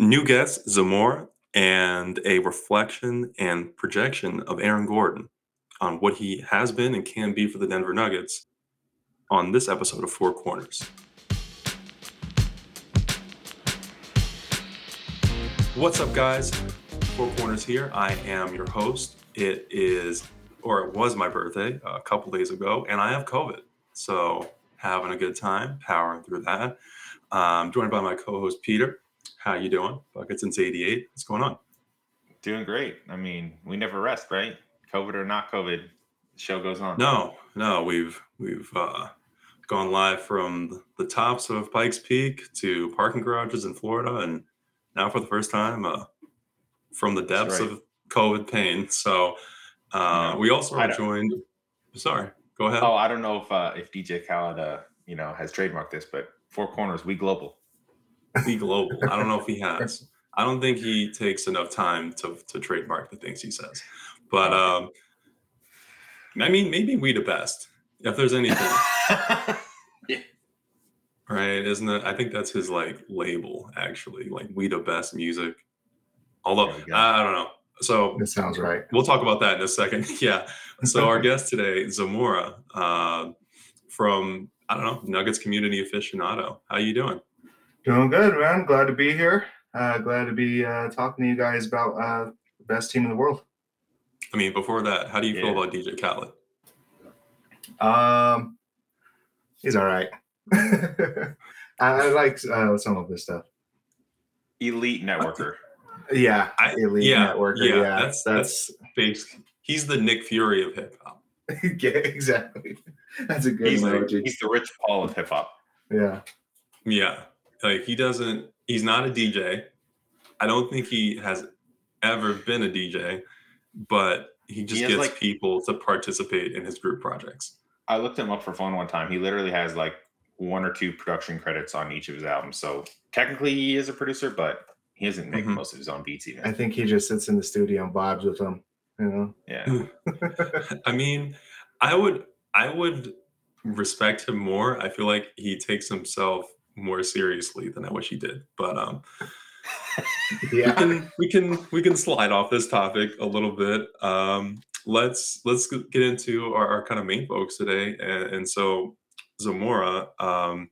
New guest, Zamora, and a reflection and projection of Aaron Gordon on what he has been and can be for the Denver Nuggets on this episode of Four Corners. What's up, guys? Four Corners here. I am your host. It is, or it was my birthday uh, a couple days ago, and I have COVID. So, having a good time, powering through that. I'm joined by my co-host Peter. How you doing? Bucket since '88. What's going on? Doing great. I mean, we never rest, right? COVID or not COVID, the show goes on. No, no, we've we've uh, gone live from the tops of Pikes Peak to parking garages in Florida, and now for the first time uh, from the depths right. of COVID pain. So uh, know, we also are joined. Sorry, go ahead. Oh, I don't know if uh, if DJ Khaled, uh, you know, has trademarked this, but Four Corners, we global. Be global. I don't know if he has. I don't think he takes enough time to to trademark the things he says. But um, I mean, maybe we the best. If there's anything, right? Isn't that? I think that's his like label, actually. Like we the best music. Although There you go. I, I don't know. So That sounds right. we'll talk about that in a second. yeah. So our guest today, Zamora, uh, from I don't know Nuggets community aficionado. How you doing? Doing good, man. Glad to be here. Uh, glad to be uh, talking to you guys about uh, the best team in the world. I mean, before that, how do you feel about DJ Khaled? Um, he's all right. I, I like uh, some of this stuff. Elite networker. Yeah, I- elite yeah, networker. yeah, Yeah, that's- that's, Basically, he's the Nick Fury of hip hop. yeah, exactly. That's a good He's the, analogy. he's the Rich Paul of hip hop. Yeah, Yeah, like he doesn't. He's not a DJ. I don't think he has ever been a DJ, but he just has, gets like- people to participate in his group projects. I looked him up for fun one time. He literally has like one or two production credits on each of his albums. So technically, he is a producer, but he doesn't make Mhm. most of his own beats even. I think he just sits in the studio and vibes with them. You know. yeah. I mean, I would I would respect him more. I feel like he takes himself more seriously than I wish he did. But um yeah, we can we can we can slide off this topic a little bit. Um let's let's get into our, our kind of main folks today. And, and so Zamora, um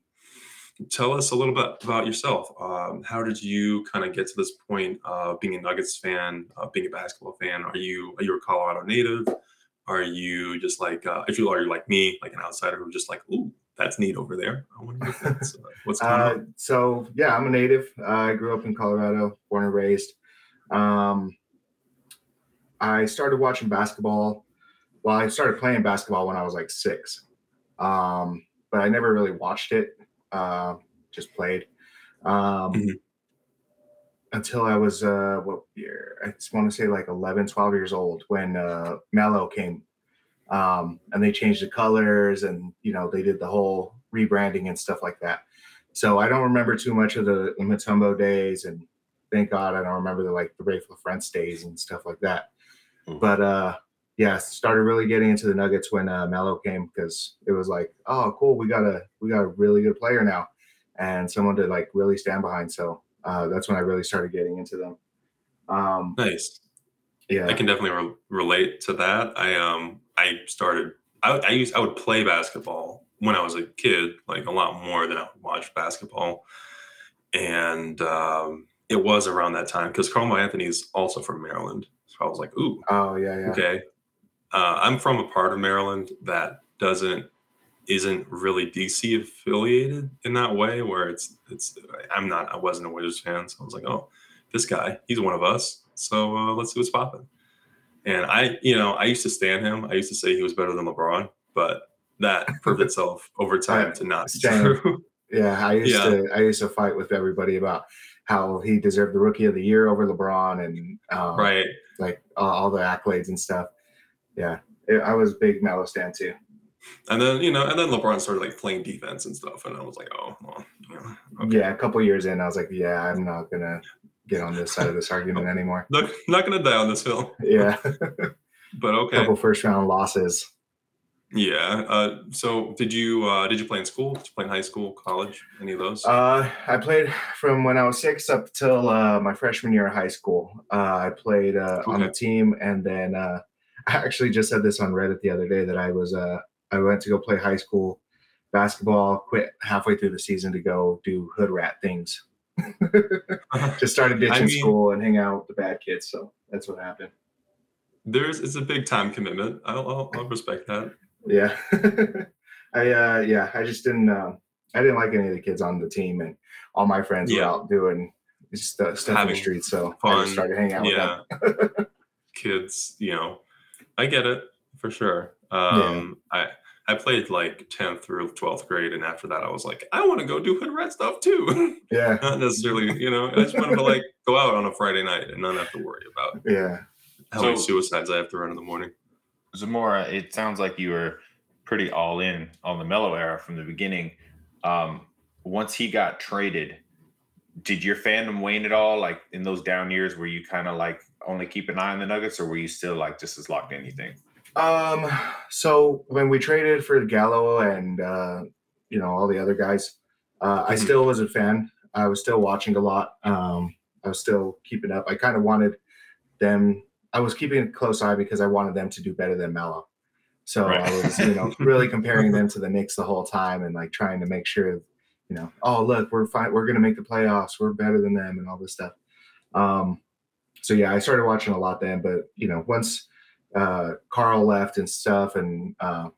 tell us a little bit about yourself. Um, how did you kind of get to this point of being a Nuggets fan, uh, being a basketball fan? Are you are you a Colorado native? Are you just like uh, if you are you like me, like an outsider who just like, ooh, that's neat over there. I wonder if that's, uh, what's going Uh, on. so yeah, I'm a native. Uh, I grew up in Colorado, born and raised. Um, I started watching basketball. Well, I started playing basketball when I was like six, um, but I never really watched it. Uh, just played um, Mhm. until I was uh, what year? I just want to say like 11, 12 years old when uh, Melo came um, and they changed the colors and you know they did the whole rebranding and stuff like that. So I don't remember too much of the, the Mutombo days, and thank God I don't remember the like the Raef LaFrentz days and stuff like that. Mm. But uh, yeah, started really getting into the Nuggets when uh, Melo came because it was like, oh, cool, we got a we got a really good player now, and someone to like really stand behind. So uh, that's when I really started getting into them. Um, Nice. yeah, I can definitely re- relate to that. I um I started I, I used I would play basketball when I was a kid, like a lot more than I would watch basketball, and um, it was around that time because Carmelo Anthony is also from Maryland, so I was like, ooh, oh yeah, yeah. okay. Uh, I'm from a part of Maryland that doesn't isn't really DC affiliated in that way, where it's it's I'm not I wasn't a Wizards fan, so I was like, oh, this guy, he's one of us. So uh, let's see what's popping. And I, you know, I used to stand him. I used to say he was better than LeBron, but that proved itself over time to not be true. Yeah, I used Yeah. to I used to fight with everybody about how he deserved the rookie of the year over LeBron and um, right. like all, all the accolades and stuff. Yeah, it, I was a big Melo stan too. And then, you know, and then LeBron started like playing defense and stuff. And I was like, oh, well, know, okay. Yeah, a couple years in, I was like, yeah, I'm not gonna get on this side of this argument anymore. Not, not going to die on this hill, Yeah, but okay. couple first round losses. Yeah. Uh, so did you uh, did you play in school? Did you play in high school, college? Any of those? Uh, I played from when I was six up till uh, my freshman year of high school. Uh, I played uh, on the team, and then uh, I actually just said this on Reddit the other day that I was uh, I went to go play high school basketball. Quit halfway through the season to go do hood rat things. Just started ditching mean- school and hang out with the bad kids. So that's what happened. There's it's a big time commitment. I'll, I'll, I'll respect that. Yeah, I uh, yeah I just didn't um, I didn't like any of the kids on the team, and all my friends were out doing stuff, stuff in Having the streets. So I fun, just started hanging out with them. Yeah. Kids, you know, I get it for sure. Um, I I played like 10th through 12th grade, and after that, I was like, I want to go do hood rat stuff too. Yeah, not necessarily, you know, I just wanted to like go out on a Friday night and not have to worry about yeah. how many suicides I have to run in the morning. Zamora, it sounds like you were pretty all in on the Melo era from the beginning. Um, once he got traded, did your fandom wane at all? Like in those down years, were you kind of like only keep an eye on the Nuggets, or were you still like just as locked in? Um, so when we traded for Gallo and uh, you know all the other guys, uh, I Mhm. still was a fan. I was still watching a lot. Um, I was still keeping up. I kind of wanted them. I was keeping a close eye because I wanted them to do better than Melo. So Right. I was, you know, really comparing them to the Knicks the whole time and like trying to make sure, you know, oh look, we're fine, we're gonna make the playoffs, we're better than them, and all this stuff. Um, so yeah, I started watching a lot then, but you know, once uh, Karl left and stuff, and uh,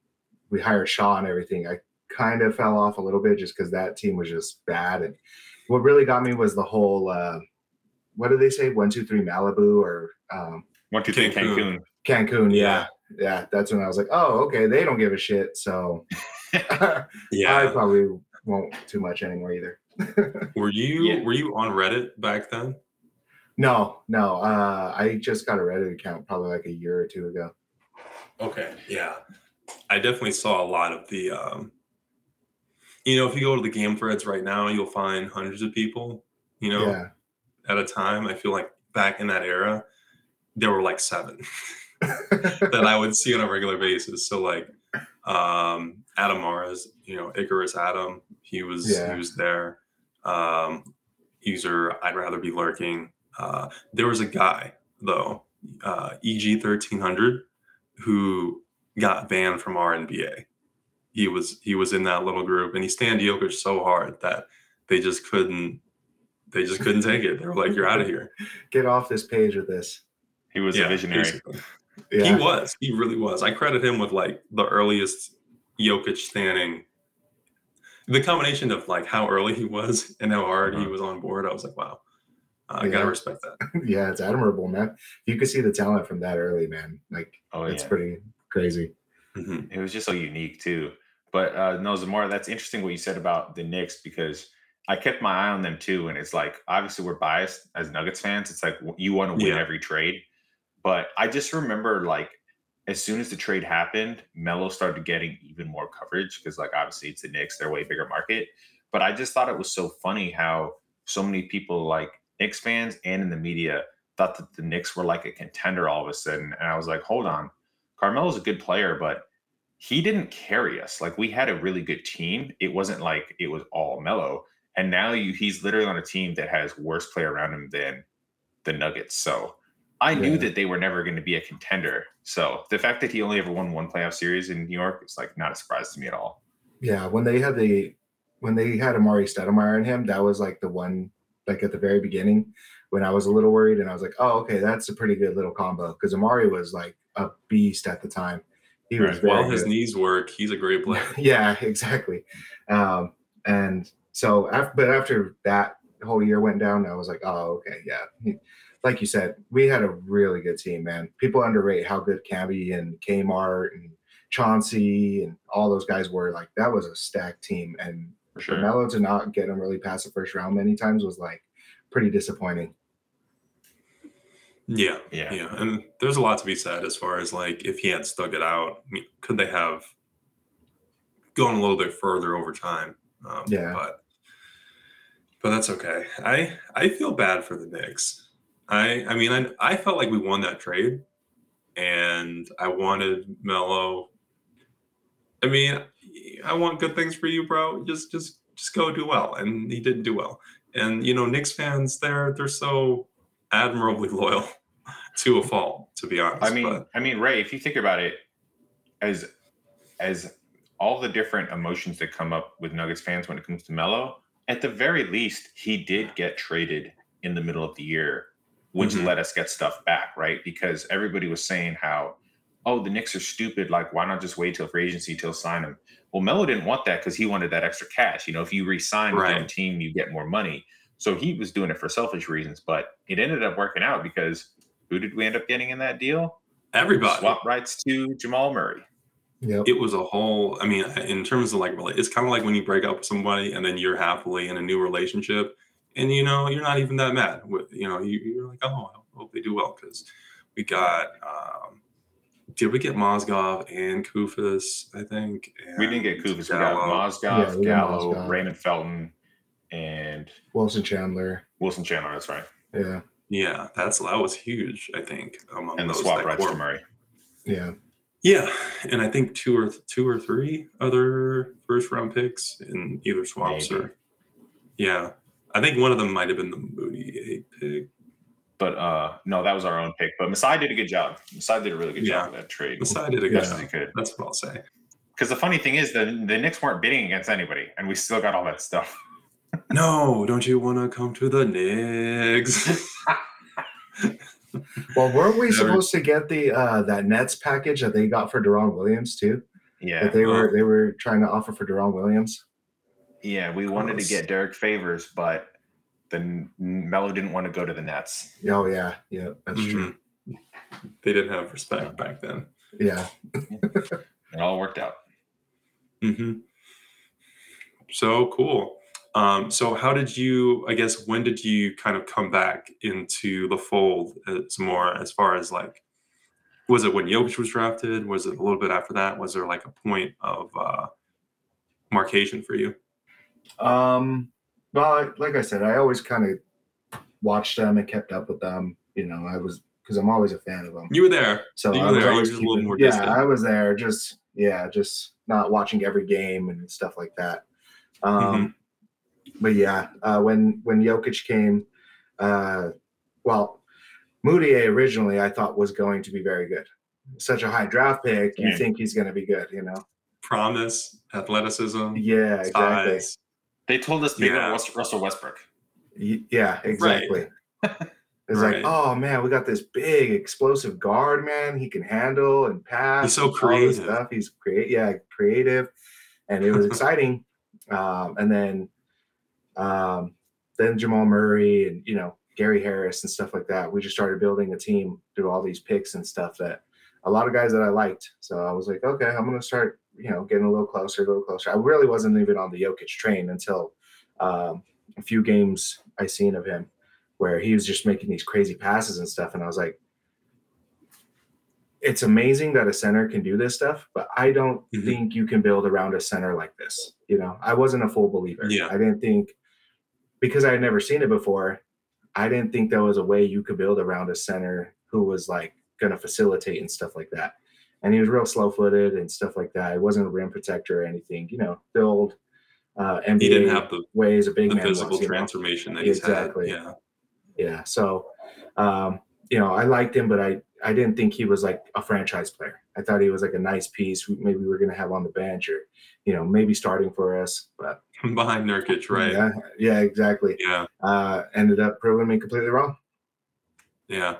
we hired Shaw and everything, I kind of fell off a little bit just because that team was just bad. And what really got me was the whole, uh, what do they say, one, two, three, Malibu or um, One, two, three, Cancun. Cancun. Cancun? Yeah, yeah, that's when I was like, oh, okay, they don't give a shit, so yeah, I probably won't too much anymore either. Were you Yeah. were you on Reddit back then? No, no, uh, I just got a Reddit account probably like a year or two ago. Okay. Yeah. I definitely saw a lot of the um you know, if you go to the game threads right now, you'll find hundreds of people, you know, Yeah. at a time. I feel like back in that era, there were like seven that I would see on a regular basis. So like um Adam Mars, you know, Icarus Adam, he was Yeah. he was there. Um user I'd rather be lurking. Uh there was a guy though, uh EG thirteen hundred, who got banned from our NBA. He was he was in that little group and he stand Jokic so hard that they just couldn't they just couldn't take it. They were like, You're out of here. Get off this page with this. He was a visionary. Yeah. He was. He really was. I credit him with like the earliest Jokic standing. The combination of like how early he was and how hard he Uh-huh. was on board, I was like, wow. I Yeah. gotta respect that. yeah, it's admirable, man. You could see the talent from that early, man. Like Oh it's yeah. pretty crazy. Mhm. it was just so unique too. But uh, no, Zamora, that's interesting what you said about the Knicks because I kept my eye on them too. And it's like, obviously, we're biased as Nuggets fans. It's like you want to win Yeah. every trade. But I just remember, like, as soon as the trade happened, Melo started getting even more coverage because, like, obviously, it's the Knicks, they're way bigger market. But I just thought it was so funny how so many people, like Knicks fans and in the media, thought that the Knicks were like a contender all of a sudden. And I was like, hold on. Carmelo's a good player, but he didn't carry us. Like we had a really good team. It wasn't like it was all Melo. And now you he's literally on a team that has worse player around him than the Nuggets. So I knew that they were never going to be a contender. So the fact that he only ever won one playoff series in New York is like not a surprise to me at all. Yeah, when they had the when they had Amar'e Stoudemire in him, that was like the one like at the very beginning when I was a little worried and I was like, oh, okay, that's a pretty good little combo because Amar'e was like a beast at the time. He was Right. very While his knees work, he's a great player. yeah, exactly. Um, and so, af- but after that whole year went down, I was like, oh, okay, yeah. Like you said, we had a really good team, man. People underrate how good Camby and Kmart and Chauncey and all those guys were. Like that was a stacked team, and For for Melo to not get him really past the first round many times was like pretty disappointing. Yeah. Yeah. Yeah. And there's a lot to be said as far as like if he had stuck it out, could they have gone a little bit further over time? Um, Yeah. But but that's okay. I I feel bad for the Knicks. I I mean I I felt like we won that trade, and I wanted Melo I mean, I want good things for you, bro. Just just just go do well. And he didn't do well. And you know, Knicks fans, they're they're so admirably loyal to a fault, to be honest. I mean, but, I mean, Ray, if you think about it, as as all the different emotions that come up with Nuggets fans when it comes to Melo, at the very least, he did get traded in the middle of the year, which Mhm. let us get stuff back, right? Because everybody was saying how, oh, the Knicks are stupid. Like, why not just wait till free agency till sign him? Well, Melo didn't want that because he wanted that extra cash. You know, if you re-sign with Right. team, you get more money. So he was doing it for selfish reasons, but it ended up working out because who did we end up getting in that deal? everybody. Swap rights to Jamal Murray. Yep. it was a whole i mean in terms of like rela- it's kind of like when you break up with somebody and then you're happily in a new relationship and you know you're not even that mad with you know you, you're like oh i hope they do well because we got um did we get Mozgov and Koufos? I think We didn't get and Koufos. We got Gallo. Mozgov, Yeah, we Gallo, Mozgov. Raymond Felton, and Wilson Chandler. Wilson Chandler. That's right. Yeah. Yeah, that's that was huge. I think among And the swap that rights core. to Murray. Yeah. Yeah, and I think two or two or three other first round picks in either swaps Maybe. or yeah. I think one of them might have been the Mudiay pick. But uh no, that was our own pick. But Masai did a good job. Masai did a really good Yeah. job with that trade. Masai did a good Best he job. could. That's what I'll say. Because the funny thing is, the the Knicks weren't bidding against anybody, and we still got all that stuff. No, don't you want to come to the Knicks? Well, weren't we Never- supposed to get the uh that Nets package that they got for Deron Williams too? Yeah, That they were they were trying to offer for Deron Williams. yeah. We wanted to get Derrick Favors, but then Melo didn't want to go to the Nets. Oh yeah, yeah, that's true. Mhm. They didn't have respect back then. Yeah. It all worked out. hmm So cool. Um, so how did you? I guess when did you kind of come back into the fold as more as far as like? Was it when Jokic was drafted? Was it a little bit after that? Was there like a point of uh, markation for you? Um, well, like I said, I always kind of watched them and kept up with them. You know, I was because I'm always a fan of them. You were there. So you I was there, always just a little more yeah, distant. I was there. Just yeah, just not watching every game and stuff like that. Um, Mm-hmm. But yeah, uh, when when Jokic came, uh, well, Mudiay originally I thought was going to be very good. Such a high draft pick, you Yeah. think he's going to be good, you know? Promise, athleticism, Yeah, exactly. size. They told us they Yeah. got Russell Westbrook. Yeah, exactly. It's Right. like, oh man, we got this big explosive guard, man. He can handle and pass. He's so and all this creative. Stuff. He's create, yeah, creative, and it was exciting. Um, and then, um, then Jamal Murray and you know Gary Harris and stuff like that. We just started building a team through all these picks and stuff that a lot of guys that I liked. So I was like, okay, I'm gonna start, you know, getting a little closer, a little closer. I really wasn't even on the Jokic train until um, a few games I seen of him where he was just making these crazy passes and stuff. And I was like, it's amazing that a center can do this stuff, but I don't Mhm. think you can build around a center like this. You know, I wasn't a full believer. Yeah. I didn't think because I had never seen it before, I didn't think there was a way you could build around a center who was like going to facilitate and stuff like that. And he was real slow footed and stuff like that. He wasn't a rim protector or anything, you know, the old uh, NBA He didn't have the, ways a big the man physical was, you know? transformation that he's Exactly. had. Yeah. Yeah. So, um, you know, I liked him, but I, I didn't think he was like a franchise player. I thought he was like a nice piece. Maybe we are going to have on the bench or, you know, maybe starting for us. But Behind Nurkic, right? Yeah. Yeah. Exactly. yeah. Uh, ended up proving me completely wrong. Yeah.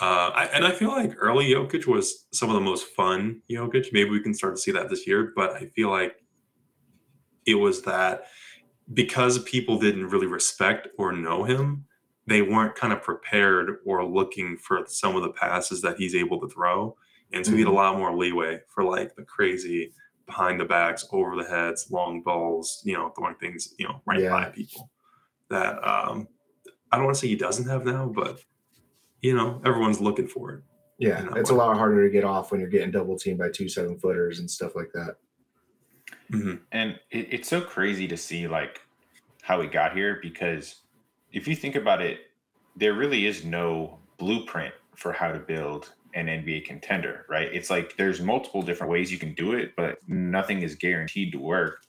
Uh, I, and I feel like early Jokic was some of the most fun Jokic. Maybe we can start to see that this year, but I feel like it was that because people didn't really respect or know him, they weren't kind of prepared or looking for some of the passes that he's able to throw. And so he had a Mhm. lot more leeway for like the crazy behind the backs, over the heads, long balls, you know, throwing things, you know, right Yeah. by people. That um I don't want to say he doesn't have now, but you know, everyone's looking for it. Yeah. in that It's a lot harder to get off when you're getting double teamed by two seven footers and stuff like that. Mhm. and it, it's so crazy to see like how we got here because if you think about it there really is no blueprint for how to build an NBA contender, right? It's like there's multiple different ways you can do it, but nothing is guaranteed to work.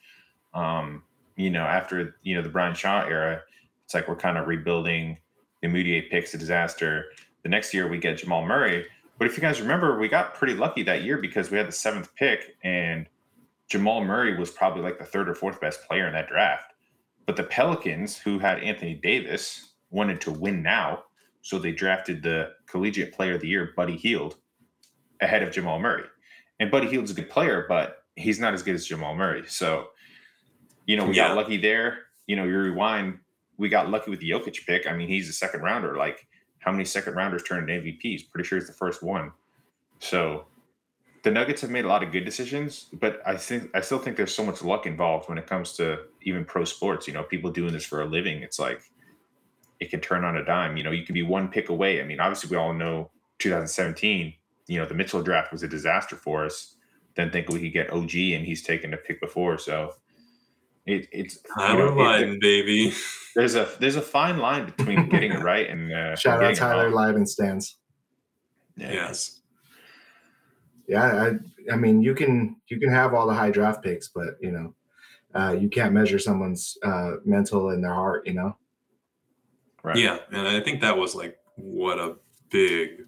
Um, you know, after you know the Brian Shaw era, it's like we're kind of rebuilding. The Mudiay picks a disaster. The next year we get Jamal Murray. But if you guys remember, we got pretty lucky that year because we had the seventh pick, and Jamal Murray was probably like the third or fourth best player in that draft. But the Pelicans, who had Anthony Davis, wanted to win now. So they drafted the collegiate player of the year, Buddy Hield, ahead of Jamal Murray. And Buddy Hield's a good player, but he's not as good as Jamal Murray. So, you know, we Yeah. got lucky there. You know, you rewind, we got lucky with the Jokic pick. I mean, he's a second rounder. Like, how many second rounders turned into MVPs? Pretty sure he's the first one. So the Nuggets have made a lot of good decisions, but I think I still think there's so much luck involved when it comes to even pro sports. You know, people doing this for a living. It's like it can turn on a dime. You know, you can be one pick away. I mean, obviously, we all know 2017. You know, the Mitchell draft was a disaster for us. Then think we could get OG, and he's taken a pick before. So it, it's you Tyler know, it- Lydon, baby. there's a there's a fine line between getting it right and uh, Shout out Tyler wrong. Lydon stands. Yeah. Yes. Yeah, I, I mean, you can you can have all the high draft picks, but you know, uh, you can't measure someone's uh, mental and their heart. You know. Right. Yeah, and I think that was like what a big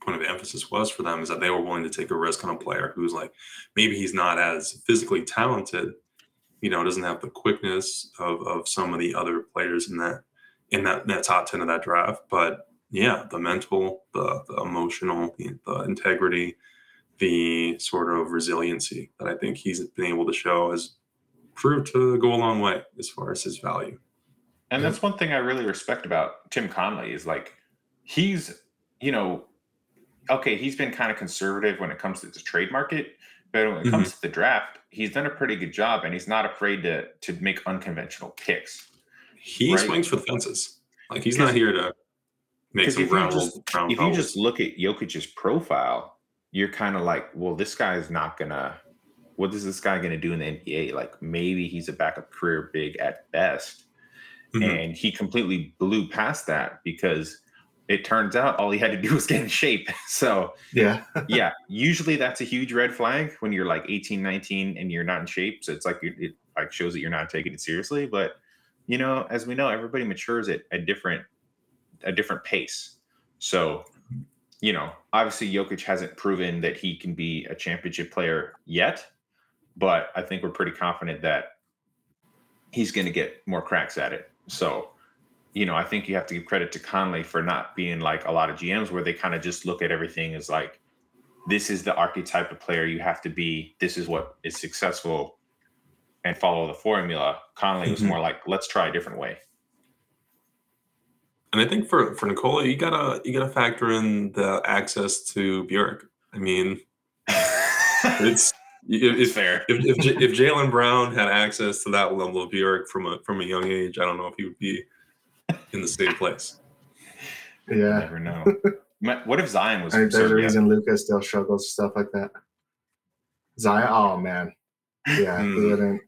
point of emphasis was for them is that they were willing to take a risk on a player who's like maybe he's not as physically talented, you know, doesn't have the quickness of of some of the other players in that in that, that top ten of that draft, but yeah, the mental, the the emotional, the, the integrity, the sort of resiliency that I think he's been able to show has proved to go a long way as far as his value. And that's one thing I really respect about Tim Connelly is like he's, you know, okay, he's been kind of conservative when it comes to the trade market, but when it comes to the draft, he's done a pretty good job and he's not afraid to to make unconventional picks. he Right. swings for the fences. Like he's not here to make some you just- ground If you just look at Jokic's profile, you're kind of like, well, this guy is not gonna what is this guy gonna do in the NBA? Like maybe he's a backup career big at best. Mhm. and he completely blew past that because it turns out all he had to do was get in shape so Yeah. yeah usually that's a huge red flag when you're like 18 19 and you're not in shape so it's like it, it like shows that you're not taking it seriously but you know as we know everybody matures at a different a different pace so you know obviously Jokic hasn't proven that he can be a championship player yet but I think we're pretty confident that he's going to get more cracks at it. So, you know, I think you have to give credit to Connelly for not being like a lot of GMs where they kind of just look at everything as like, this is the archetype of player you have to be. This is what is successful and follow the formula. Connelly was Mhm. more like, let's try a different way. and I think for for Nikola, you gotta you gotta factor in the access to burek. I mean, it's if it's fair. if, if, J- if Jaylen Brown had access to that level of burek from a from a young age, I don't know if he would be in the same place. You Yeah. never know. What if Zion was I think there's a reason Luka's still struggles stuff like that. Zion, oh man, yeah, he Hmm. wouldn't.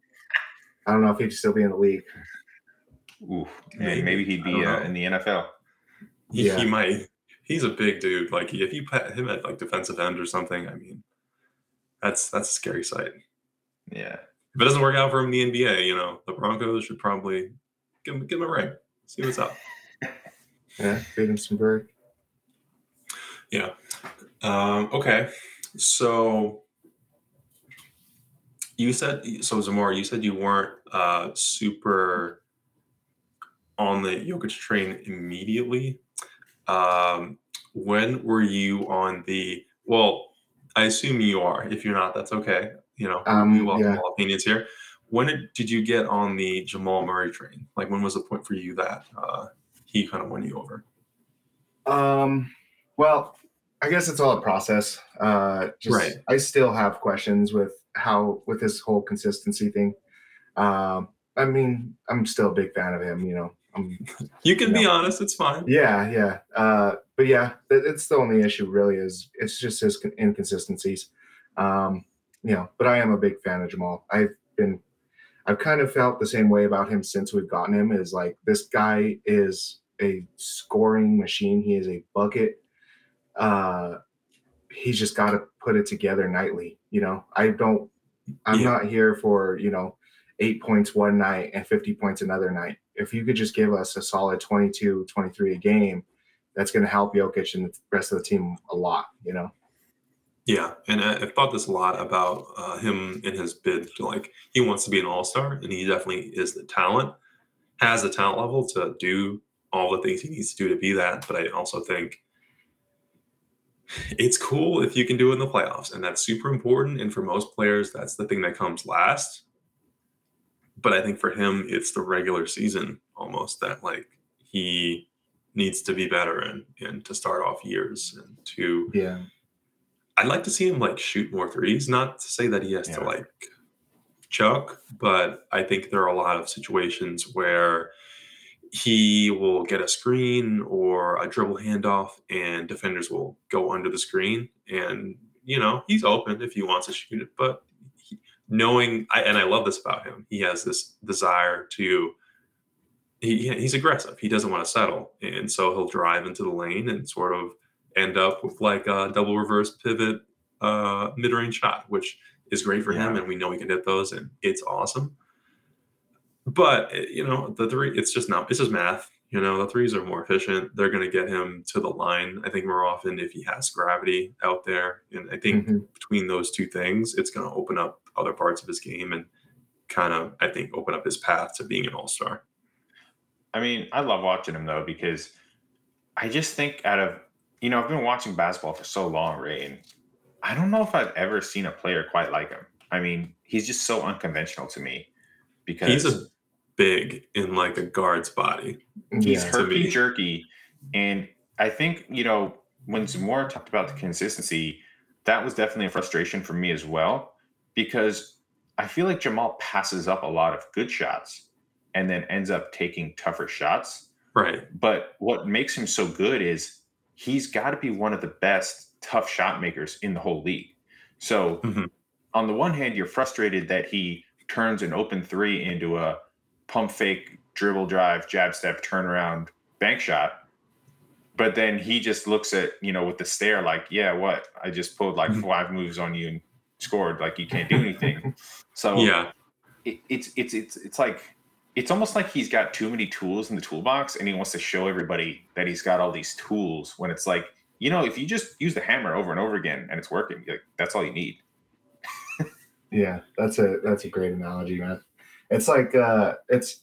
I don't know if he'd still be in the league. Ooh, Maybe. maybe he'd be uh, in the NFL. He, Yeah. he might. He's a big dude. Like if you put him at like defensive end or something, I mean, that's that's a scary sight. Yeah. If it doesn't work out for him in the NBA, you know, the Broncos should probably give him give him a ring. See what's up. Yeah, feed him some bird. Yeah. Um, okay. So you said so Zamora, you said you weren't uh, super on the Jokic train immediately. Um, when were you on the well, I assume you are. If you're not, that's okay. You know, um, we welcome yeah. all opinions here. When did, did you get on the Jamal Murray train? Like when was the point for you that uh, he kind of won you over? Um, well, I guess it's all a process. Uh, just, Right. I still have questions with how with this whole consistency thing. Um, I mean, I'm still a big fan of him. You know, I'm You can be honest, it's fine. Yeah, yeah. Uh, but yeah, that, it's the only issue really is it's just his inconsistencies. Um, you know, but I am a big fan of Jamal. I've been, I've kind of felt the same way about him since we've gotten him. Is like this guy is a scoring machine. He is a bucket. Uh, he's just got to put it together nightly. You know, I don't. I'm Yeah. not here for you know eight points one night and 50 points another night. If you could just give us a solid 22, 23 a game, that's going to help Jokic and the rest of the team a lot. You know. Yeah, and I, I've thought this a lot about uh, him in his bid. Like he wants to be an all star, and he definitely is the talent, has the talent level to do all the things he needs to do to be that. But I also think it's cool if you can do it in the playoffs, and that's super important. And for most players, that's the thing that comes last. But I think for him, it's the regular season almost that like he needs to be better in and to start off years and to Yeah. I'd like to see him like shoot more threes. Not to say that he has to like chuck, but I think there are a lot of situations where he will get a screen or a dribble handoff, and defenders will go under the screen. And you know he's open if he wants to shoot it, but he, knowing I, and I love this about him, he has this desire to. He, he's aggressive. He doesn't want to settle, and so he'll drive into the lane and sort of end up with like a double reverse pivot uh, mid range shot, which is great for him, and we know he can hit those, and it's awesome. But eh, you know, the three, it's just not. It's just math. You know, the threes are more efficient. They're going to get him to the line. I think more often if he has gravity out there, and I think Mhm. between those two things, it's going to open up other parts of his game and kind of, I think, open up his path to being an all star. I mean, I love watching him though because I just think out of you know I've been watching basketball for so long, Ray, and I don't know if I've ever seen a player quite like him. I mean, he's just so unconventional to me because He's a big in like a guard's body. he's Yeah. to herky jerky, and I think you know when Zamora talked about the consistency, that was definitely a frustration for me as well because I feel like Jamal passes up a lot of good shots and then ends up taking tougher shots. Right. But what makes him so good is he's got to be one of the best tough shot makers in the whole league. So, Mhm. on the one hand, you're frustrated that he turns an open three into a pump fake, dribble drive, jab step, turnaround, bank shot. But then he just looks at, you know, with the stare like, yeah, what? I just pulled like Mhm. five moves on you and scored. Like, you can't do anything. so, Yeah. it, it's it's it's it's like it's almost like he's got too many tools in the toolbox and he wants to show everybody that he's got all these tools when it's like you know if you just use the hammer over and over again and it's working like that's all you need Yeah, that's a that's a great analogy, man. It's like uh it's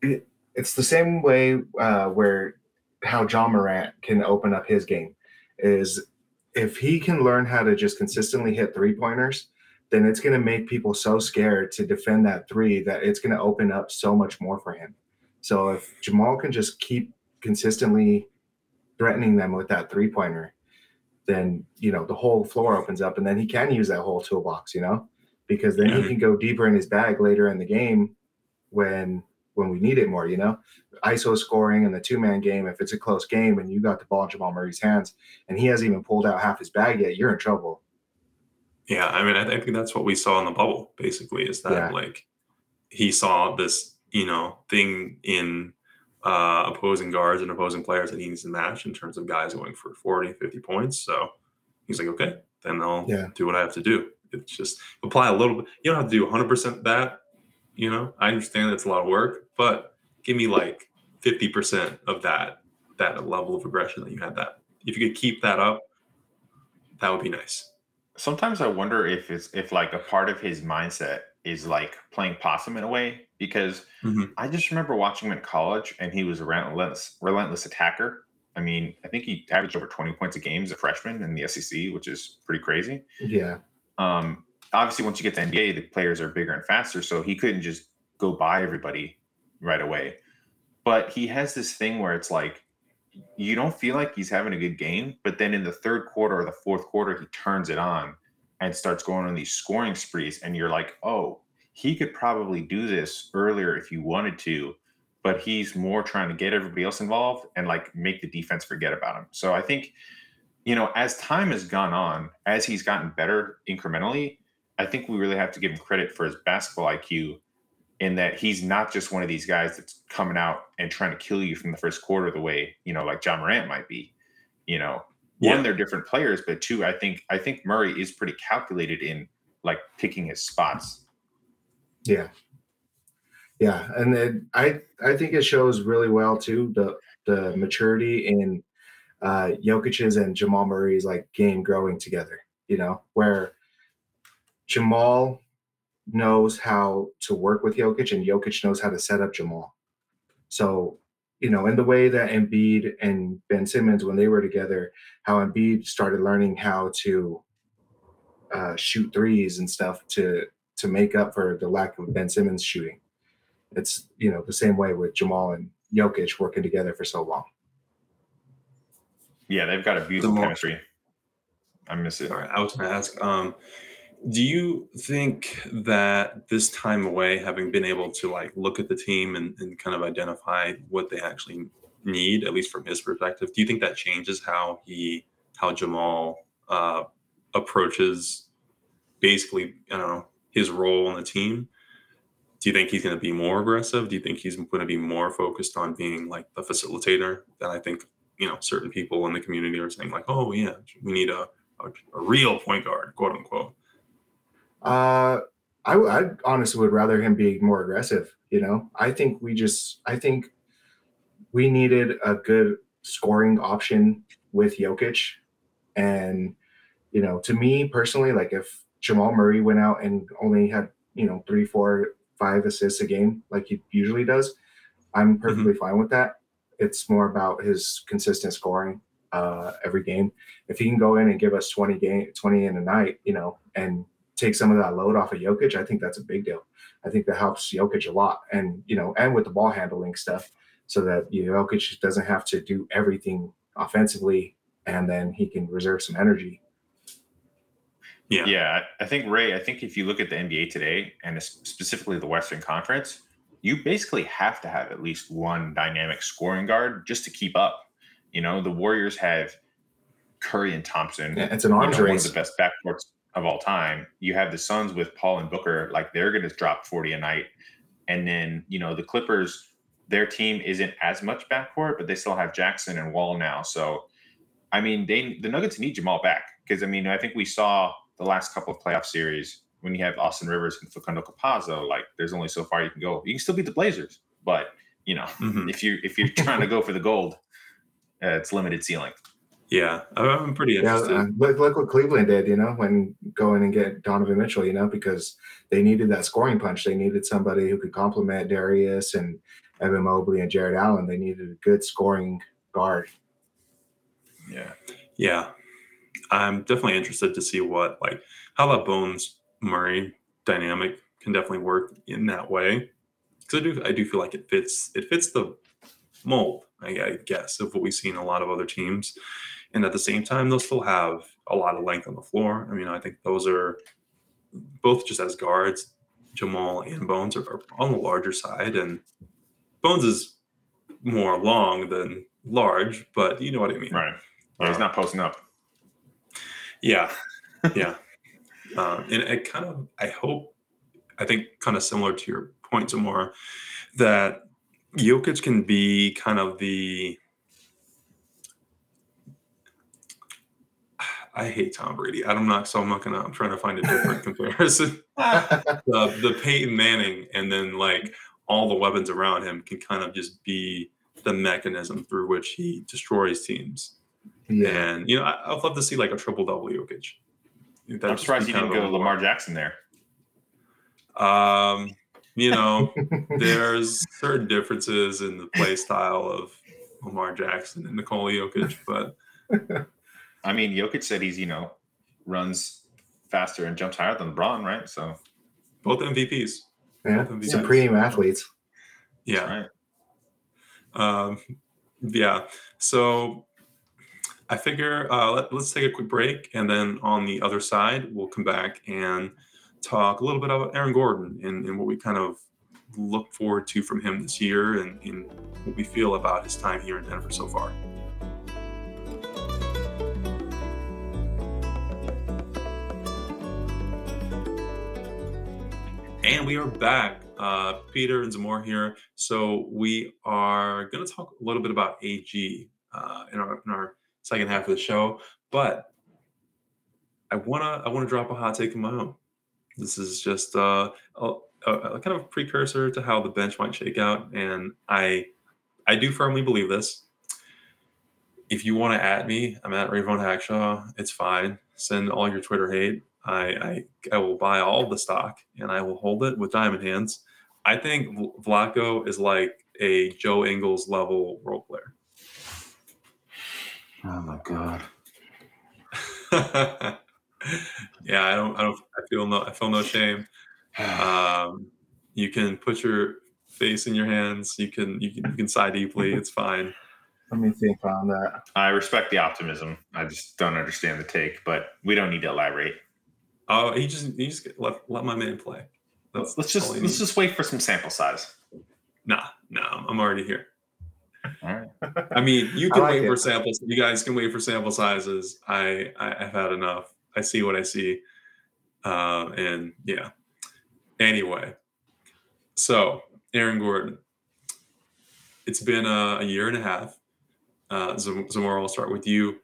it, it's the same way uh where how Ja Morant can open up his game is if he can learn how to just consistently hit three pointers, then it's going to make people so scared to defend that three that it's going to open up so much more for him. So if Jamal can just keep consistently threatening them with that three pointer, then you know the whole floor opens up, and then he can use that whole toolbox, you know, because then he can go deeper in his bag later in the game when when we need it more, you know. ISO scoring and the two man game, if it's a close game and you got the ball in Jamal Murray's hands and he hasn't even pulled out half his bag yet, you're in trouble. Yeah, I mean, I I think that's what we saw in the bubble. Basically, is that Yeah. like he saw this, you know, thing in uh, opposing guards and opposing players that he needs to match in terms of guys going for 40, 50 points. So he's like, okay, then I'll Yeah. do what I have to do. It's just apply a little bit. You don't have to do 100 percent that. You know, I understand it's a lot of work, but give me like 50 percent of that that level of aggression that you had. That if you could keep that up, that would be nice. Sometimes i wonder if it's if like a part of his mindset is like playing possum in a way because Mhm. i just remember watching him in college and he was a relentless relentless attacker i mean i think he averaged over 20 points a game as a freshman in the sec which is pretty crazy Yeah. um, obviously once you get to NBA, the players are bigger and faster, so he couldn't just go by everybody right away. But he has this thing where it's like you don't feel like he's having a good game, but then in the third quarter or the fourth quarter, he turns it on and starts going on these scoring sprees, and you're like, oh, he could probably do this earlier if you wanted to, but he's more trying to get everybody else involved and like make the defense forget about him. So I think you know, as time has gone on, as he's gotten better incrementally, I think we really have to give him credit for his basketball IQ in that he's not just one of these guys that's coming out and trying to kill you from the first quarter the way, you know, like Ja Morant might be. You know, one, they're different players, but two, I think I think Murray is pretty calculated in like picking his spots. Yeah. Yeah, and then I I think it shows really well too the the maturity in uh Jokic's and Jamal Murray's like game growing together, you know, where Jamal knows how to work with Jokic and Jokic knows how to set up Jamal. So, you know, in the way that Embiid and Ben Simmons when they were together, how Embiid started learning how to uh, shoot threes and stuff to to make up for the lack of Ben Simmons shooting. It's you know the same way with Jamal and Jokic working together for so long. Yeah, they've got a beautiful more- chemistry. I miss it. All right, I was going to ask, um, do you think that this time away, having been able to like look at the team and, and kind of identify what they actually need, at least from his perspective, do you think that changes how he, how Jamal uh, approaches basically, you know, his role on the team? Do you think he's going to be more aggressive? Do you think he's going to be more focused on being like the facilitator that I think you know certain people in the community are saying like, oh yeah, we need a a, a real point guard, quote unquote. Uh, I, I honestly would rather him be more aggressive. You know, I think we just, I think we needed a good scoring option with Jokic. And, you know, to me personally, like if Jamal Murray went out and only had, you know, three, four, five assists a game, like he usually does, I'm perfectly fine with that. It's more about his consistent scoring uh, every game. If he can go in and give us 20 game, 20 in a night, you know, and take some of that load off of Jokic, I think that's a big deal. I think that helps Jokic a lot, and you know, and with the ball handling stuff, so that you know, Jokic doesn't have to do everything offensively, and then he can reserve some energy. Yeah. Yeah, I I think Ray. I think if you look at the NBA today, and specifically the Western Conference, you basically have to have at least one dynamic scoring guard just to keep up. You know, the Warriors have Curry and Thompson. Yeah, it's an you know, arms one of the best backcourts of all time. You have the Suns with Paul and Booker, like they're going to drop 40 a night. And then, you know, the Clippers, their team isn't as much backcourt, but they still have Jackson and Wall now. So, I mean, they the Nuggets need Jamal back because I mean, I think we saw the last couple of playoff series when you have Austin Rivers and Facundo Campazzo, like there's only so far you can go. You can still beat the Blazers, but you know, Mhm. if you if you're trying to go for the gold, uh, it's limited ceiling. Yeah, I'm pretty Yeah, interested. uh, look, look what Cleveland did, you know, when going and get Donovan Mitchell, you know, because they needed that scoring punch. They needed somebody who could complement Darius and Evan Mobley and Jarrett Allen. They needed a good scoring guard. Yeah. Yeah, I'm definitely interested to see what like how that Bones Murray dynamic can definitely work in that way. Because I do I do feel like it fits it fits the mold, I, I guess, of what we see in a lot of other teams. And at the same time, they'll still have a lot of length on the floor. I mean, I think those are both just as guards, Jamal and Bones are, are on the larger side, and Bones is more long than large, but you know what I mean. Right. Yeah, he's not posting up. Yeah, yeah, um, and it kind of I hope I think kind of similar to your point, Zamora, that Jokic can be kind of the I hate Tom Brady. I'm not so I'm not gonna I'm trying to find a different comparison. The the Peyton Manning and then like all the weapons around him can kind of just be the mechanism through which he destroys teams. Yeah. And you know, I, I'd love to see like a triple double Jokic. That'd I'm surprised you didn't go a- Lamar Jackson there. Um, you know, there's certain differences in the play style of Lamar Jackson and Nikola Jokic, but I mean, Jokic said he's, you know, runs faster and jumps higher than LeBron, right? So, both MVPs. yeah. Both MVPs. Supreme athletes. Yeah. right. Um, yeah. So I figure uh, let, let's take a quick break, and then on the other side, we'll come back and talk a little bit about Aaron Gordon and, and what we kind of look forward to from him this year, and, and what we feel about his time here in Denver so far. And we are back. Uh, Peter and Zamor here. So we are going to talk a little bit about AG uh, in, our, in our second half of the show. But I wanna I wanna drop a hot take of my own. This is just uh, a, a, a kind of a precursor to how the bench might shake out, and I I do firmly believe this. If you want to at me, I'm at Rayvone Hackshaw. It's fine. Send all your Twitter hate. I, I I will buy all the stock and I will hold it with diamond hands. I think Vl- Vlatko is like a Joe Ingles level role player. Oh my god. yeah, I don't I don't I feel no I feel no shame. Um, you can put your face in your hands. You can you can you can sigh deeply. It's fine. Let me think on that. I respect the optimism. I just don't understand the take, but we don't need to elaborate. Oh, he just he just let let my man play. That's, let's that's just let's needs. just wait for some sample size. nah nah. I'm already here. All right. I mean, you can like wait for samples. You guys can wait for sample sizes. I, I I've had enough. I see what I see, uh, and yeah. Anyway, so Aaron Gordon. It's been a, a year and a half. Uh, Zamora, I'll start with you.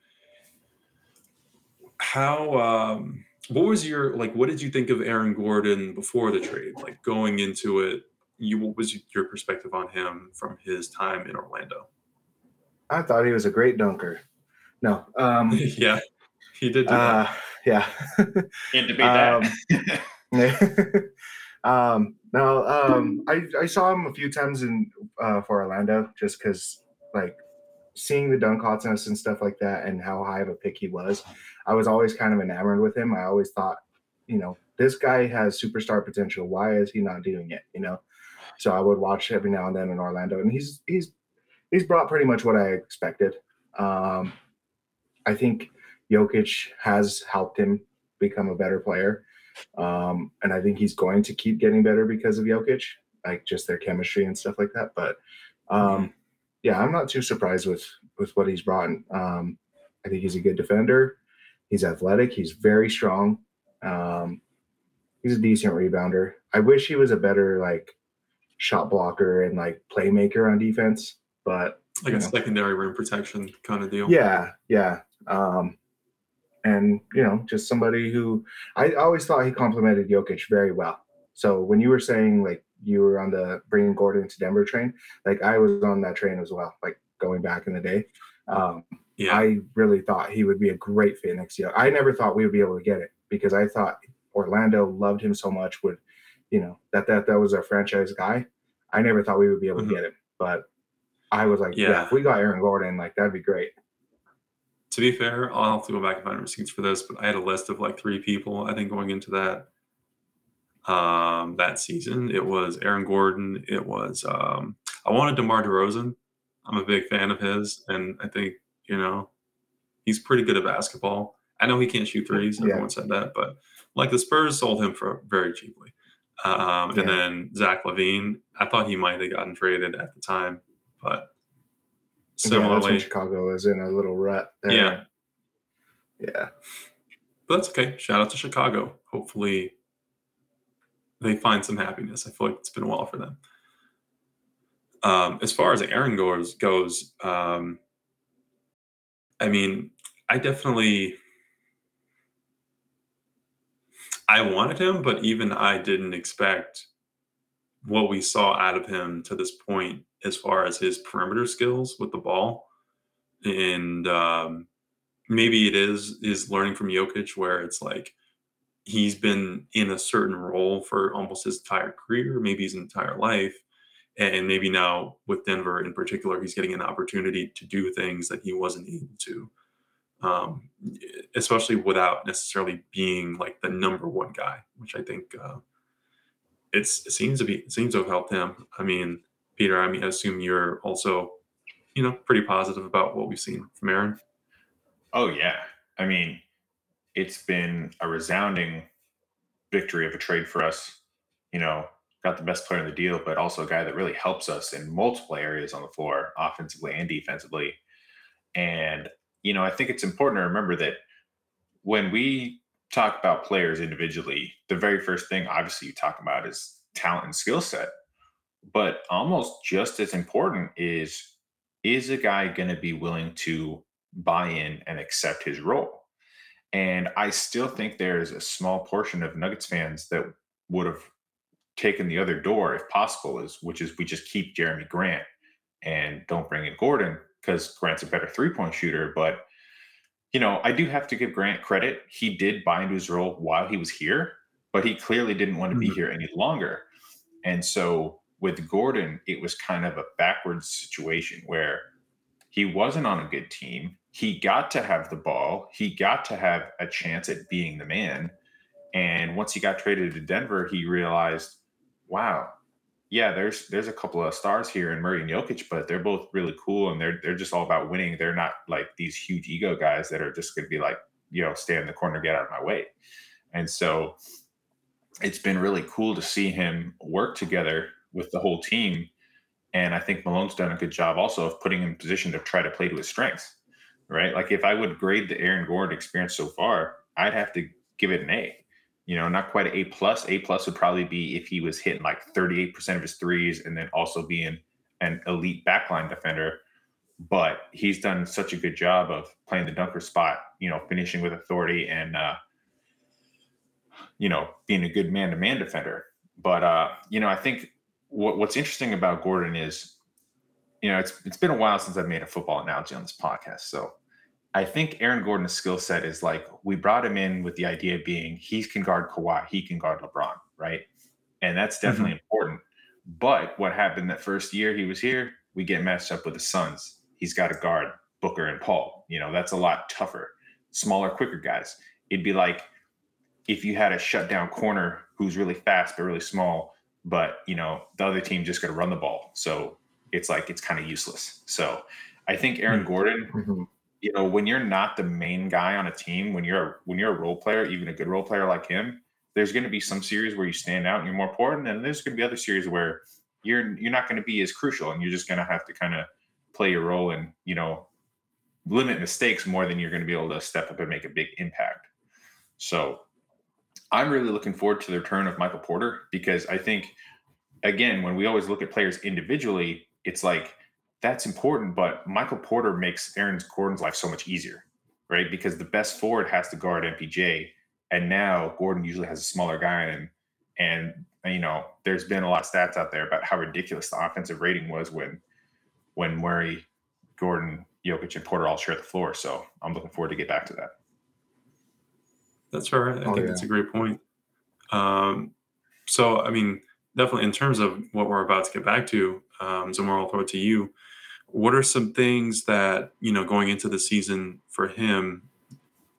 How? Um, what was your like? What did you think of Aaron Gordon before the trade? Like going into it, you what was your perspective on him from his time in Orlando? I thought he was a great dunker. No. Um, yeah, he did. Do uh, yeah. Can't debate that. um, no, um, I, I saw him a few times in uh, for Orlando just because, like, seeing the dunk contests and stuff like that, and how high of a pick he was. I was always kind of enamored with him. I always thought, you know, this guy has superstar potential. Why is he not doing it? You know, so I would watch every now and then in Orlando, and he's he's he's brought pretty much what I expected. Um, I think Jokic has helped him become a better player. Um, and I think he's going to keep getting better because of Jokic, like just their chemistry and stuff like that. But um, yeah, I'm not too surprised with with what he's brought. Um, I think he's a good defender. He's athletic. He's very strong. Um, he's a decent rebounder. I wish he was a better like shot blocker and like playmaker on defense. But like a know. secondary rim protection kind of deal. yeah, yeah. Um, and you know, just somebody who I always thought he complemented Jokic very well. So when you were saying like you were on the bringing Gordon to Denver train, like I was on that train as well, like going back in the day. Um, yeah, I really thought he would be a great fit next year. I never thought we would be able to get it because I thought Orlando loved him so much. Would you know that that that was our franchise guy? I never thought we would be able Mhm. to get him, but I was like, yeah. Yeah. if we got Aaron Gordon, like that'd be great. to be fair, I'll have to go back and find receipts for this, but I had a list of like three people. I think going into that um that season, it was Aaron Gordon. It was um I wanted DeMar DeRozan. I'm a big fan of his, and I think you know he's pretty good at basketball. I know he can't shoot threes. Yeah. Everyone said that, but like the Spurs sold him for very cheaply. Um, and Yeah. then Zach LaVine, I thought he might have gotten traded at the time, but similarly, when Chicago is in a little rut. There. Yeah. yeah, But that's okay. Shout out to Chicago. Hopefully, they find some happiness. I feel like it's been a while for them. Um, as far as Aaron goes, goes, um, I mean, I definitely, I wanted him, but even I didn't expect what we saw out of him to this point, as far as his perimeter skills with the ball, and um, maybe it is is learning from Jokic, where it's like he's been in a certain role for almost his entire career, maybe his entire life, and maybe now with Denver in particular, he's getting an opportunity to do things that he wasn't able to, um, especially without necessarily being like the number one guy, which I think uh, it seems to be it seems to have helped him. I mean, Peter, I mean, I assume you're also, you know, pretty positive about what we've seen from Aaron. Oh yeah. I mean, it's been a resounding victory of a trade for us. You know, got the best player in the deal, but also a guy that really helps us in multiple areas on the floor, offensively and defensively. And, you know, I think it's important to remember that when we talk about players individually, the very first thing obviously you talk about is talent and skill set. But almost just as important is is a guy going to be willing to buy in and accept his role. And I still think there's a small portion of Nuggets fans that would have taken the other door if possible, is which is we just keep Jerami Grant and don't bring in Gordon because Grant's a better three point shooter. But you know, I do have to give Grant credit. He did buy into his role while he was here, but he clearly didn't want to be Mhm. here any longer. And so with Gordon, it was kind of a backwards situation where he wasn't on a good team. He got to have the ball. He got to have a chance at being the man. And once he got traded to Denver, he realized, wow, yeah, there's there's a couple of stars here in Murray and Jokic, but they're both really cool and they're they're just all about winning. They're not like these huge ego guys that are just gonna be like, you know, stay in the corner, get out of my way. And so it's been really cool to see him work together with the whole team. And I think Malone's done a good job also of putting him in position to try to play to his strengths. Right. Like if I would grade the Aaron Gordon experience so far, I'd have to give it an A. You know, not quite an A plus. A plus would probably be if he was hitting like 38% of his threes and then also being an elite backline defender. But he's done such a good job of playing the dunker spot, you know, finishing with authority and uh, you know, being a good man-to-man defender. But uh, you know, I think what, what's interesting about Gordon is, you know, it's it's been a while since I've made a football analogy on this podcast. So I think Aaron Gordon's skill set is like we brought him in with the idea being he can guard Kawhi, he can guard LeBron, right? And that's definitely important. But what happened that first year he was here, we get matched up with the Suns. He's got to guard Booker and Paul. You know, that's a lot tougher. Smaller, quicker guys. It'd be like if you had a shutdown corner who's really fast but really small, but you know the other team just going to run the ball, so it's like it's kind of useless. So I think Aaron Hmm. Gordon, Mhm. You know, when you're not the main guy on a team, when you're when you're a role player, even a good role player like him, there's going to be some series where you stand out and you're more important, and there's going to be other series where you're you're not going to be as crucial, and you're just going to have to kind of play your role and you know limit mistakes more than you're going to be able to step up and make a big impact. So I'm really looking forward to the return of Michael Porter because I think, again, when we always look at players individually, it's like that's important, but Michael Porter makes Aaron Gordon's life so much easier, right? Because the best forward has to guard MPJ, and now Gordon usually has a smaller guy, and and you know, there's been a lot of stats out there about how ridiculous the offensive rating was when when Murray, Gordon, Jokic, and Porter all share the floor. So I'm looking forward to get back to that. That's fair. I Oh, think yeah. that's a great point. Um, so, I mean, definitely in terms of what we're about to get back to, um, Zamora, I'll throw it to you. What are some things that, you know, going into the season for him,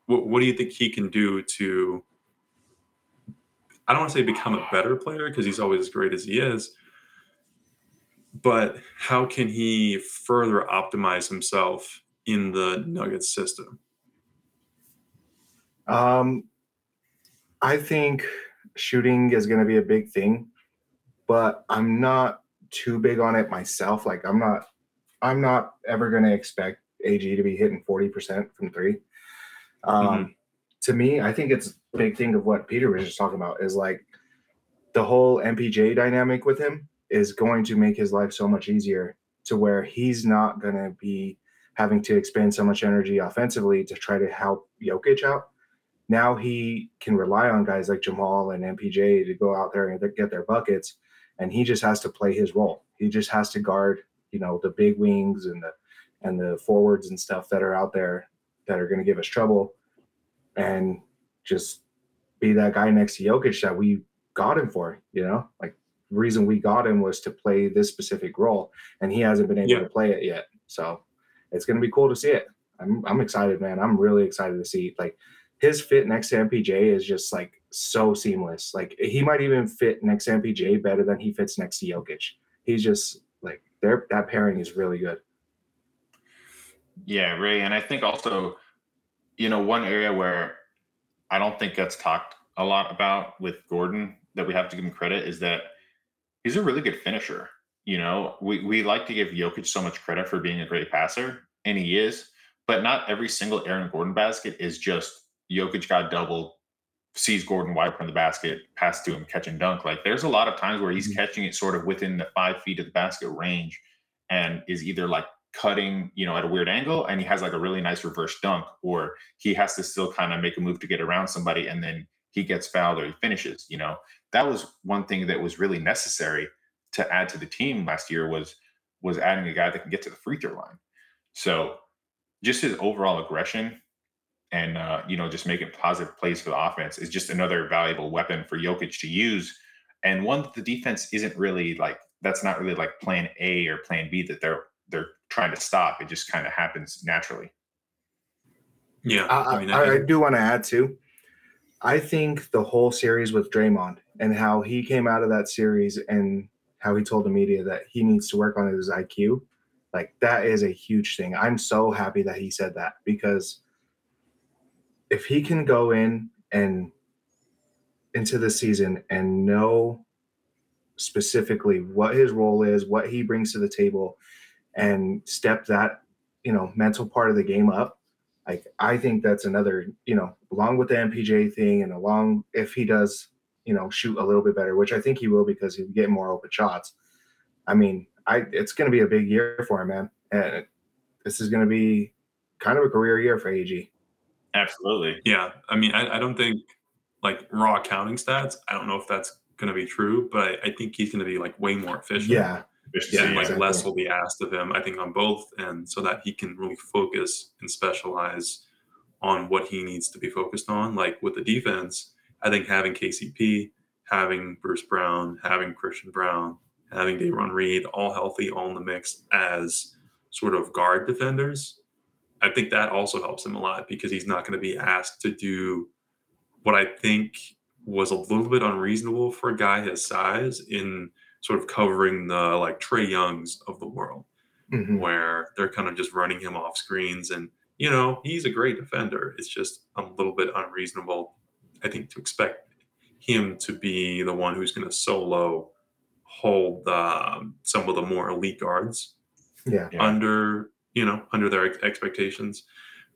what, what do you think he can do to, I don't want to say become a better player because he's always as great as he is, but how can he further optimize himself in the Nuggets system? Um, I think shooting is going to be a big thing, but I'm not too big on it myself. Like I'm not, I'm not ever going to expect AG to be hitting 40% from three. Um, To me, I think it's a big thing of what Peter was just talking about is like the whole MPJ dynamic with him is going to make his life so much easier to where he's not going to be having to expend so much energy offensively to try to help Jokic out now he can rely on guys like Jamal and MPJ to go out there and get their buckets, and he just has to play his role. He just has to guard, you know, the big wings and the and the forwards and stuff that are out there that are going to give us trouble, and just be that guy next to Jokic that we got him for. You know, like reason we got him was to play this specific role, and he hasn't been able Yeah. to play it yet. So it's going to be cool to see it. I'm I'm excited, man. I'm really excited to see like his fit next to MPJ is just like so seamless. Like he might even fit next to MPJ better than he fits next to Jokic. He's just their that pairing is really good. Yeah, Ray. And I think also, you know, one area where I don't think gets talked a lot about with Gordon that we have to give him credit is that he's a really good finisher. You know, we, we like to give Jokic so much credit for being a great passer, and he is, but not every single Aaron Gordon basket is just Jokic got doubled, sees Gordon wide from the basket, pass to him, catch and dunk. Like there's a lot of times where he's Mhm. catching it sort of within the five feet of the basket range and is either like cutting, you know, at a weird angle and he has like a really nice reverse dunk, or he has to still kind of make a move to get around somebody and then he gets fouled or he finishes, you know. That was one thing that was really necessary to add to the team last year was was adding a guy that can get to the free throw line. So just his overall aggression and uh, you know, just making positive plays for the offense is just another valuable weapon for Jokic to use. And one that the defense isn't really like that's not really like plan A or plan B that they're they're trying to stop. It just kind of happens naturally. Yeah, I, I, mean, I, I do want to add too. I think the whole series with Draymond and how he came out of that series and how he told the media that he needs to work on his IQ, like that is a huge thing. I'm so happy that he said that because if he can go in and into the season and know specifically what his role is, what he brings to the table, and step that you know mental part of the game up, like I think that's another you know along with the MPJ thing and along if he does you know shoot a little bit better, which I think he will because he'll get more open shots. I mean, I it's going to be a big year for him, man, and this is going to be kind of a career year for AG. Absolutely. Yeah, I mean, I, I don't think like raw accounting stats. I don't know if that's going to be true, but I, I think he's going to be like way more efficient. Yeah, Efficiency, and Yeah, like exactly. less will be asked of him. I think on both, and so that he can really focus and specialize on what he needs to be focused on. Like with the defense, I think having KCP, having Bruce Brown, having Christian Braun, having Davon Reed, all healthy, all in the mix as sort of guard defenders. I think that also helps him a lot because he's not going to be asked to do what I think was a little bit unreasonable for a guy his size in sort of covering the like Trae Youngs of the world, Mhm. where they're kind of just running him off screens. And, you know, he's a great defender. It's just a little bit unreasonable, I think, to expect him to be the one who's going to solo hold um, some of the more elite guards yeah, Yeah. under you know under their ex- expectations.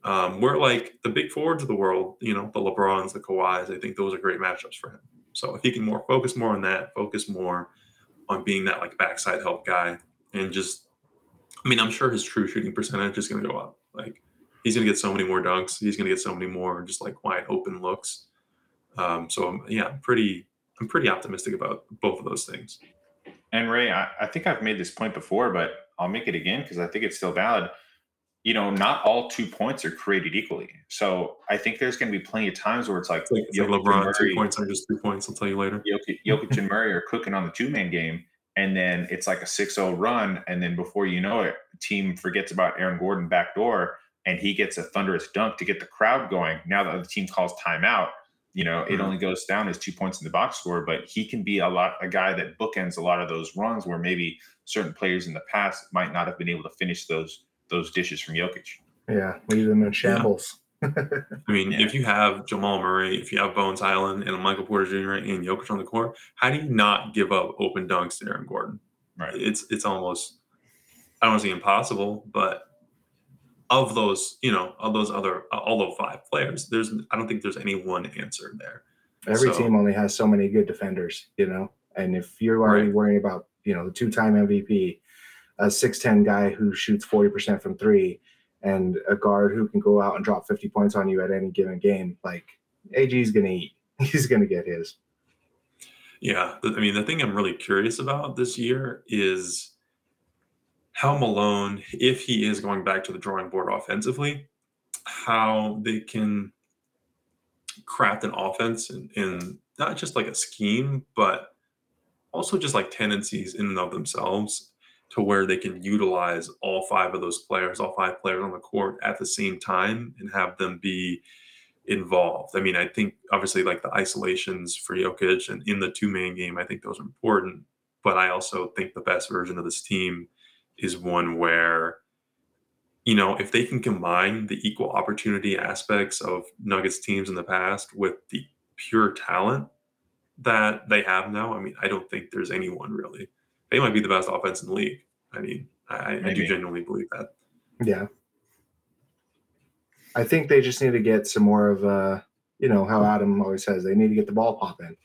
Um, we're like the big forwards of the world, you know, the LeBrons, the Kawhis. I think those are great matchups for him. So if he can more focus more on that, focus more on being that like backside help guy, and just, I mean, I'm sure his true shooting percentage is going to go up. Like he's going to get so many more dunks. He's going to get so many more just like wide open looks. Um, so I'm, yeah, I'm pretty, I'm pretty optimistic about both of those things. And Ray, I, I think I've made this point before, but I'll make it again because I think it's still valid. You know, not all two points are created equally. So I think there's going to be plenty of times where it's like, It's like, it's like LeBron, two points are just two points. I'll tell you later. Jokic, Jokic and Murray are cooking on the two man game, and then it's like a 6-0 run, and then before you know it, the team forgets about Aaron Gordon backdoor, and he gets a thunderous dunk to get the crowd going. Now that the team calls timeout, you know it Mhm. only goes down as two points in the box score, but he can be a lot a guy that bookends a lot of those runs where maybe certain players in the past might not have been able to finish those those dishes from Jokic. yeah. Leave them in shambles. I mean, Yeah. if you have Jamal Murray, if you have Bones Hyland and Michael Porter Jr. and Jokic on the court, how do you not give up open dunks to Aaron Gordon? Right. It's it's almost I don't want to say impossible, but of those, you know, of those other uh, all those five players, there's I don't think there's any one answer there. Every So- team only has so many good defenders, you know. And if you're already Right. worrying about, you know, the two-time MVP, a six-ten guy who shoots forty percent from three, and a guard who can go out and drop fifty points on you at any given game, like AG's gonna eat. He's gonna get his. Yeah, I mean, the thing I'm really curious about this year is how Malone, if he is going back to the drawing board offensively, how they can craft an offense in, in not just like a scheme, but also just like tendencies in and of themselves to where they can utilize all five of those players, all five players on the court at the same time and have them be involved. I mean, I think obviously like the isolations for Jokic and in the two man game, I think those are important. But I also think the best version of this team is one where, you know, if they can combine the equal opportunity aspects of Nuggets teams in the past with the pure talent that they have now, I mean, I don't think there's anyone really. They might be the best offense in the league. I mean, I, I do genuinely believe that. Yeah. I think they just need to get some more of uh, you know, how Adam always says they need to get the ball popping.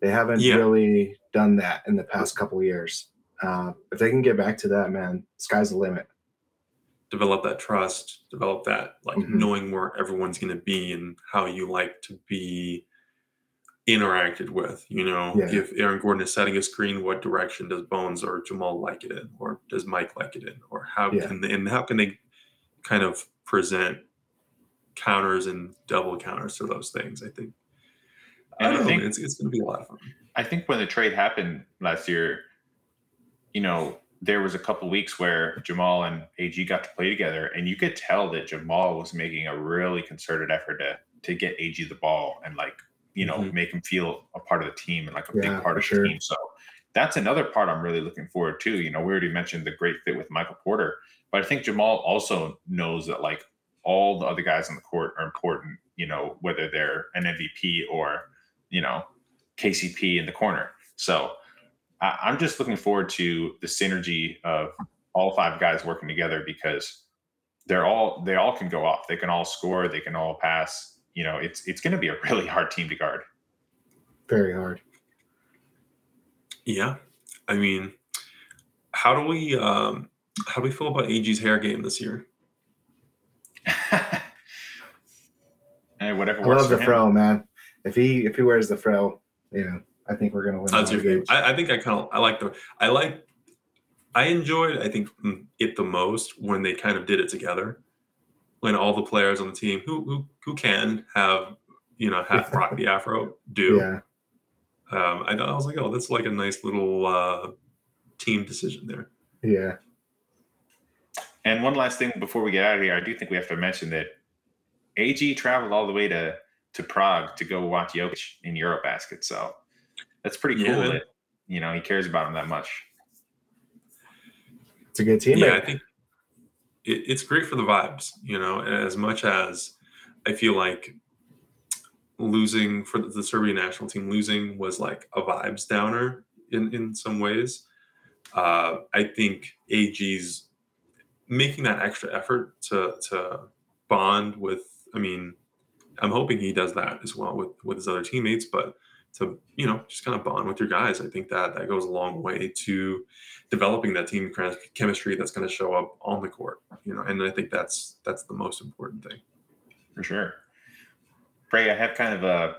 They haven't Yeah. really done that in the past couple of years. Uh, if they can get back to that, man, sky's the limit. develop that trust, develop that like Mhm. knowing where everyone's going to be and how you like to be interacted with. You know, Yeah. if Aaron Gordon is setting a screen, what direction does Bones or Jamal like it in, or does Mike like it in, or how Yeah. can they, and how can they kind of present counters and double counters to those things? I think. I And I don't know, think- it's it's going to be a lot of fun. I think when the trade happened last year, you know, there was a couple weeks where Jamal and AG got to play together, and you could tell that Jamal was making a really concerted effort to to get AG the ball and like you know Mhm. make him feel a part of the team and like a Yeah, big part of sure. the team. So that's another part I'm really looking forward to. You know, we already mentioned the great fit with Michael Porter, but I think Jamal also knows that like all the other guys on the court are important. You know, whether they're an MVP or you know KCP in the corner. So I, I'm just looking forward to the synergy of all five guys working together because they're all they all can go off. They can all score. They can all pass. You know, it's it's going to be a really hard team to guard. Very hard. Yeah, I mean, how do we um, how do we feel about AG's hair game this year? and whatever I works love the for him. fro, man. If he if he wears the fro, yeah, I think we're gonna win. That's the your favorite. I, I think I kind of I like the I like I enjoyed I think mm, it the most when they kind of did it together. When all the players on the team who who who can have you know half rock the afro do. Yeah, Um, I, I was like, oh, that's like a nice little uh, team decision there. yeah, And one last thing before we get out of here, I do think we have to mention that AG traveled all the way to to Prague to go watch Jokic in Eurobasket. So that's pretty cool man. that you know he cares about him that much. it's a good team. Yeah, I think it, it's great for the vibes. You know, as much as I feel like losing for the, the Serbian national team, losing was like a vibes downer in in some ways. Uh, I think AG's making that extra effort to to bond with. I mean, I'm hoping he does that as well with with his other teammates, but to you know just kind of bond with your guys. I think that that goes a long way to developing that team chemistry that's going to show up on the court. You know, and I think that's that's the most important thing. For sure. Bray, I have kind of a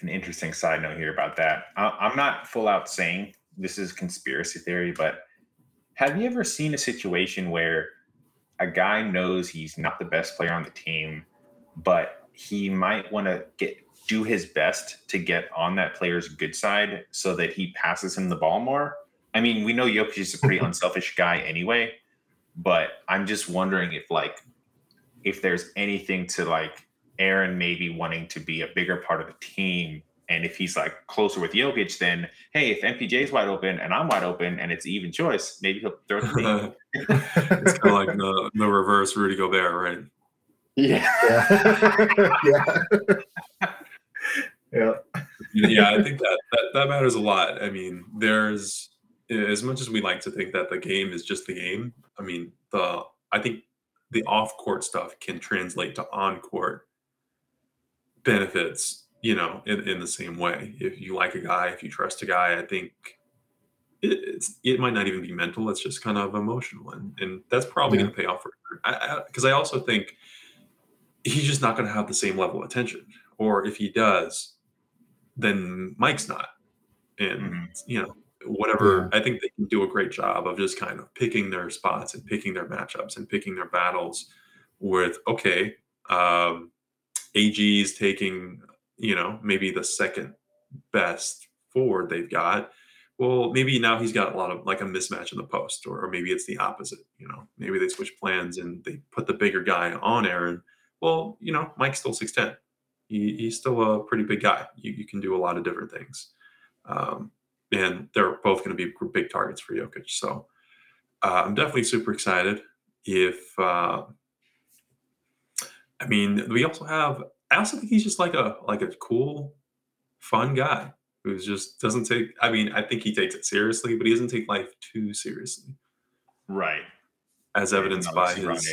an interesting side note here about that. I, I'm not full out saying this is conspiracy theory, but have you ever seen a situation where a guy knows he's not the best player on the team, but he might want to get do his best to get on that player's good side so that he passes him the ball more? I mean, we know Jokic is a pretty unselfish guy anyway, but I'm just wondering if like if there's anything to like Aaron maybe wanting to be a bigger part of the team. And if he's like closer with Jokic, then hey, if MPJ's wide open and I'm wide open and it's even choice, maybe he'll throw it to me. it's kind of like the, the reverse Rudy Gobert, right? yeah. yeah, yeah, yeah. yeah, I think that, that that matters a lot. I mean, there's as much as we like to think that the game is just the game. I mean, the I think the off court stuff can translate to on court benefits. You know, in, in the same way. If you like a guy, if you trust a guy, I think it, it's it might not even be mental. It's just kind of emotional, and and that's probably Yeah. going to pay off for. Because I, I also think he's just not going to have the same level of attention, or if he does, then Mike's not. And Mhm. you know, whatever. I think they can do a great job of just kind of picking their spots and picking their matchups and picking their battles. With okay, um, AG is taking you know maybe the second best forward they've got. Well, maybe now he's got a lot of like a mismatch in the post, or, or maybe it's the opposite. You know, maybe they switch plans and they put the bigger guy on Aaron. Well, you know, Mike's still six ten. He, he's still a pretty big guy. You, you can do a lot of different things, um, and they're both going to be big targets for Jokic. So uh, I'm definitely super excited. If uh, I mean, we also have. I also think he's just like a like a cool, fun guy who just doesn't take. I mean, I think he takes it seriously, but he doesn't take life too seriously, Right. as evidenced by his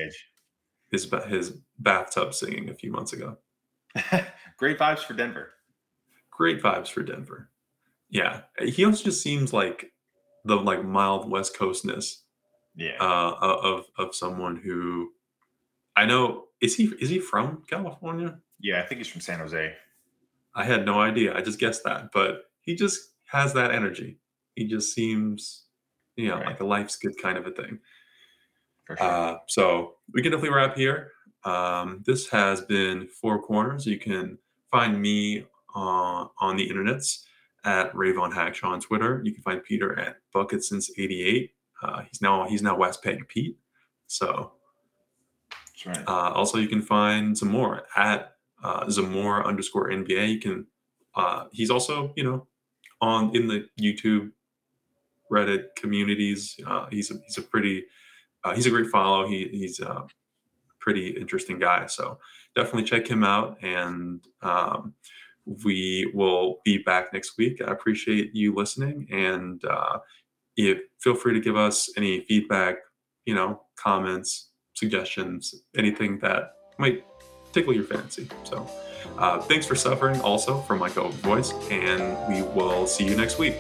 his his bathtub singing a few months ago. Great vibes for Denver. Great vibes for Denver. Yeah, he also just seems like the like mild West Coastness Yeah. uh, of of someone who I know is he is he from California? Yeah, I think he's from San Jose. I had no idea. I just guessed that, but he just has that energy. He just seems, you know, Right. like a life's good kind of a thing. Sure. Uh, so we can definitely wrap here. Um, this has been Four Corners. You can find me uh, on the internets at Rayvone Hackshaw on Twitter. You can find Peter at Bucket since '88. Uh, he's now he's now West Peg Pete. So That's right. uh, also, you can find Zamora at uh, Zamora underscore NBA. You can. Uh, he's also, you know, on in the YouTube, Reddit communities. Uh, he's a, he's a pretty uh, he's a great follow. He he's a pretty interesting guy. So definitely check him out. And um, we will be back next week. I appreciate you listening, and uh, if, feel free to give us any feedback. You know, comments, suggestions, anything that might tickle your fancy. So, uh, thanks for suffering also from my COVID voice, and we will see you next week.